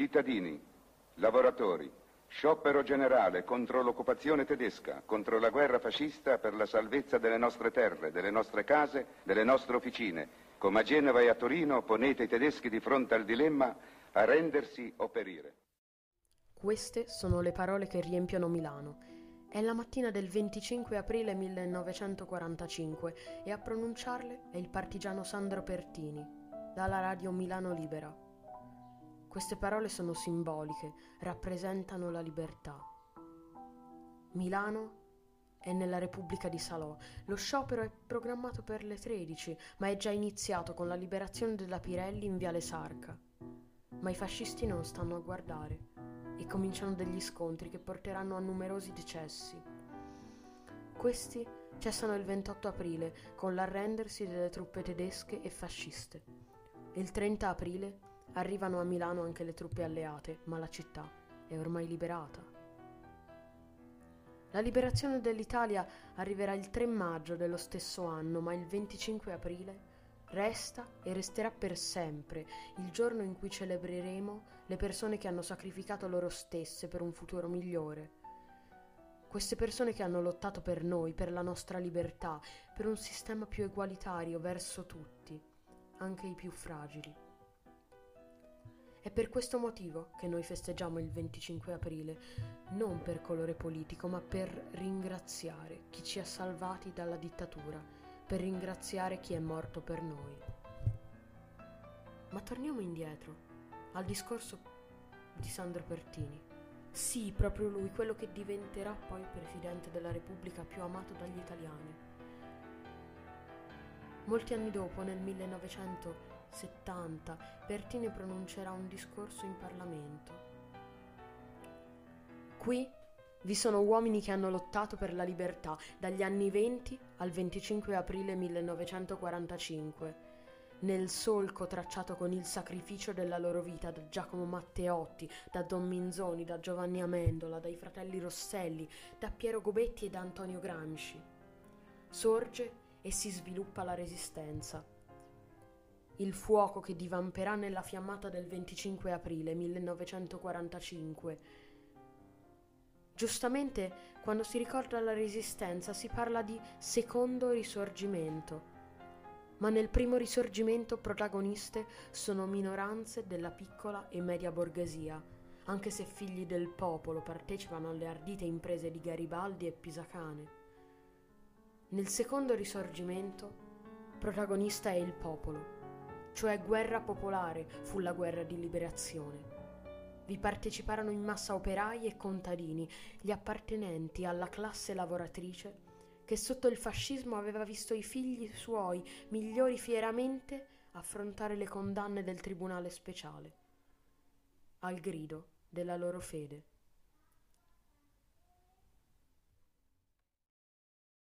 Cittadini, lavoratori, sciopero generale contro l'occupazione tedesca, contro la guerra fascista per la salvezza delle nostre terre, delle nostre case, delle nostre officine. Come a Genova e a Torino ponete i tedeschi di fronte al dilemma a rendersi o perire. Queste sono le parole che riempiono Milano. È la mattina del 25 aprile 1945 e a pronunciarle è il partigiano Sandro Pertini, dalla radio Milano Libera. Queste parole sono simboliche, rappresentano la libertà. Milano è nella Repubblica di Salò. Lo sciopero è programmato per le 13, ma è già iniziato con la liberazione della Pirelli in Viale Sarca. Ma i fascisti non stanno a guardare e cominciano degli scontri che porteranno a numerosi decessi. Questi cessano il 28 aprile con l'arrendersi delle truppe tedesche e fasciste. Il 30 aprile arrivano a Milano anche le truppe alleate, ma la città è ormai liberata. La liberazione dell'Italia arriverà il 3 maggio dello stesso anno, ma il 25 aprile resta e resterà per sempre il giorno in cui celebreremo le persone che hanno sacrificato loro stesse per un futuro migliore. Queste persone che hanno lottato per noi, per la nostra libertà, per un sistema più egualitario verso tutti, anche i più fragili. È per questo motivo che noi festeggiamo il 25 aprile, non per colore politico, ma per ringraziare chi ci ha salvati dalla dittatura per ringraziare chi è morto per noi. Ma torniamo indietro, al discorso di Sandro Pertini. Sì, proprio lui, quello che diventerà poi presidente della Repubblica più amato dagli italiani. Molti anni dopo, nel 1970, Pertini pronuncerà un discorso in Parlamento. Qui vi sono uomini che hanno lottato per la libertà dagli anni 20 al 25 aprile 1945, nel solco tracciato con il sacrificio della loro vita da Giacomo Matteotti, da Don Minzoni, da Giovanni Amendola, dai fratelli Rosselli, da Piero Gobetti e da Antonio Gramsci. Sorge e si sviluppa la resistenza. Il fuoco che divamperà nella fiammata del 25 aprile 1945 Giustamente, quando si ricorda la Resistenza si parla di secondo risorgimento, ma nel primo risorgimento protagoniste sono minoranze della piccola e media borghesia, anche se figli del popolo partecipano alle ardite imprese di Garibaldi e Pisacane. Nel secondo risorgimento, protagonista è il popolo, cioè guerra popolare fu la guerra di liberazione. Vi parteciparono in massa operai e contadini, gli appartenenti alla classe lavoratrice, che sotto il fascismo aveva visto i figli suoi migliori fieramente affrontare le condanne del tribunale speciale, al grido della loro fede.